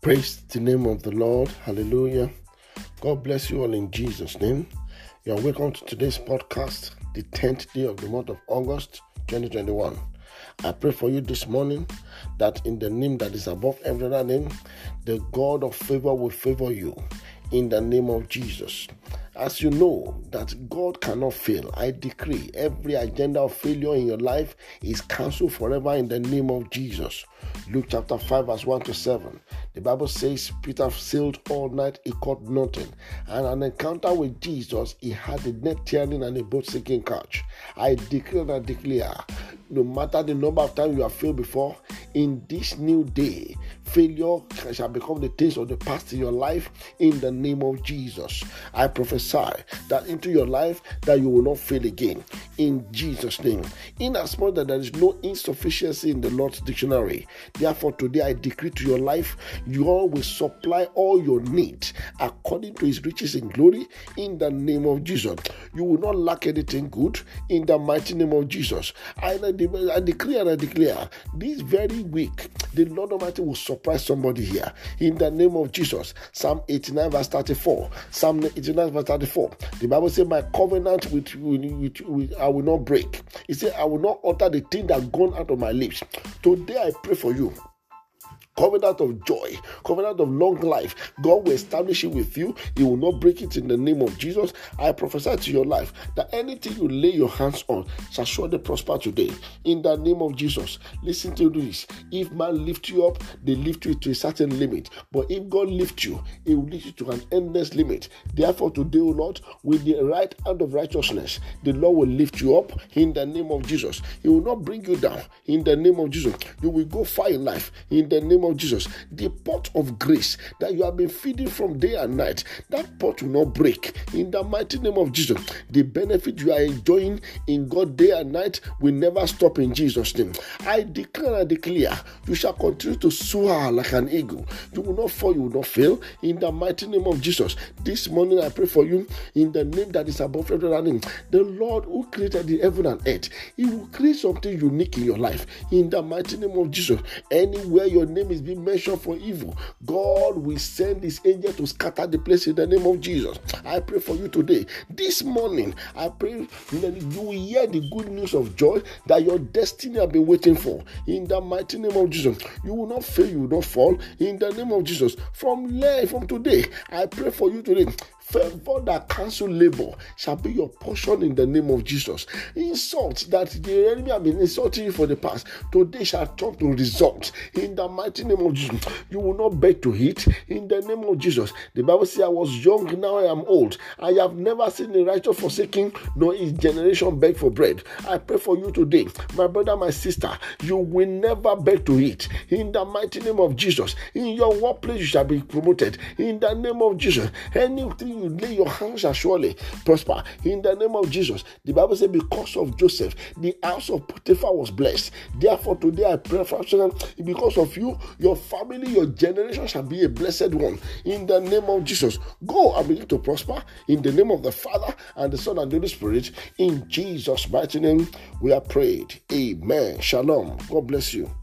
Praise the name of the Lord. Hallelujah. God bless you all in Jesus' name. You are welcome to today's podcast, the 10th day of the month of August 2021. I pray for you this morning that in the name that is above every other name, the God of favor will favor you in the name of Jesus. As you know that God cannot fail, I decree every agenda of failure in your life is cancelled forever in the name of Jesus. Luke chapter 5, verse 1 to 7. The Bible says Peter sailed all night, he caught nothing. And an encounter with Jesus, he had a net tearing and a boat sinking catch. I declare and I declare, no matter the number of times you have failed before, in this new day, failure shall become the things of the past in your life in the name of Jesus. I prophesy that into your life that you will not fail again in Jesus' name. In as much that there is no insufficiency in the Lord's dictionary, therefore today I decree to your life, you all will supply all your needs according to his riches in glory in the name of Jesus. You will not lack anything good in the mighty name of Jesus. I, I declare and I declare this very week, the Lord Almighty will surprise somebody here in the name of Jesus. Psalm 89, verse 34. Psalm 89, verse 34. The Bible says, My covenant with, with I will not break. He said, I will not utter the thing that gone out of my lips. Today I pray for you covenant of joy, covenant of long life. God will establish it with you. He will not break it in the name of Jesus. I prophesy to your life that anything you lay your hands on shall surely prosper today. In the name of Jesus. Listen to this. If man lift you up, they lift you to a certain limit. But if God lift you, He will lift you to an endless limit. Therefore, today, O Lord, with the right hand of righteousness, the Lord will lift you up in the name of Jesus. He will not bring you down in the name of Jesus. You will go far in life in the name of Jesus, the pot of grace that you have been feeding from day and night, that pot will not break. In the mighty name of Jesus, the benefit you are enjoying in God day and night will never stop in Jesus' name. I declare and declare, you shall continue to soar like an eagle. You will not fall, you will not fail. In the mighty name of Jesus, this morning I pray for you in the name that is above every other name. The Lord who created the heaven and earth, He will create something unique in your life. In the mighty name of Jesus, anywhere your name is is being mentioned for evil, God will send his angel to scatter the place in the name of Jesus. I pray for you today. This morning, I pray that you will hear the good news of joy that your destiny have been waiting for. In the mighty name of Jesus, you will not fail, you will not fall. In the name of Jesus, from there, from today, I pray for you today. Favor that cancel labor shall be your portion in the name of Jesus. Insult that the enemy have been insulting you for the past, today shall turn to result in the mighty name of Jesus. You will not beg to eat in the name of Jesus. The Bible says, I was young, now I am old. I have never seen the righteous forsaking, nor his generation beg for bread. I pray for you today, my brother, my sister. You will never beg to eat in the mighty name of Jesus. In your workplace, you shall be promoted in the name of Jesus. Anything lay your hands shall surely prosper. In the name of Jesus. The Bible says, because of Joseph, the house of Potiphar was blessed. Therefore, today I pray for you. because of you, your family, your generation shall be a blessed one. In the name of Jesus. Go and begin to prosper. In the name of the Father and the Son and the Holy Spirit. In Jesus' mighty name, we are prayed. Amen. Shalom. God bless you.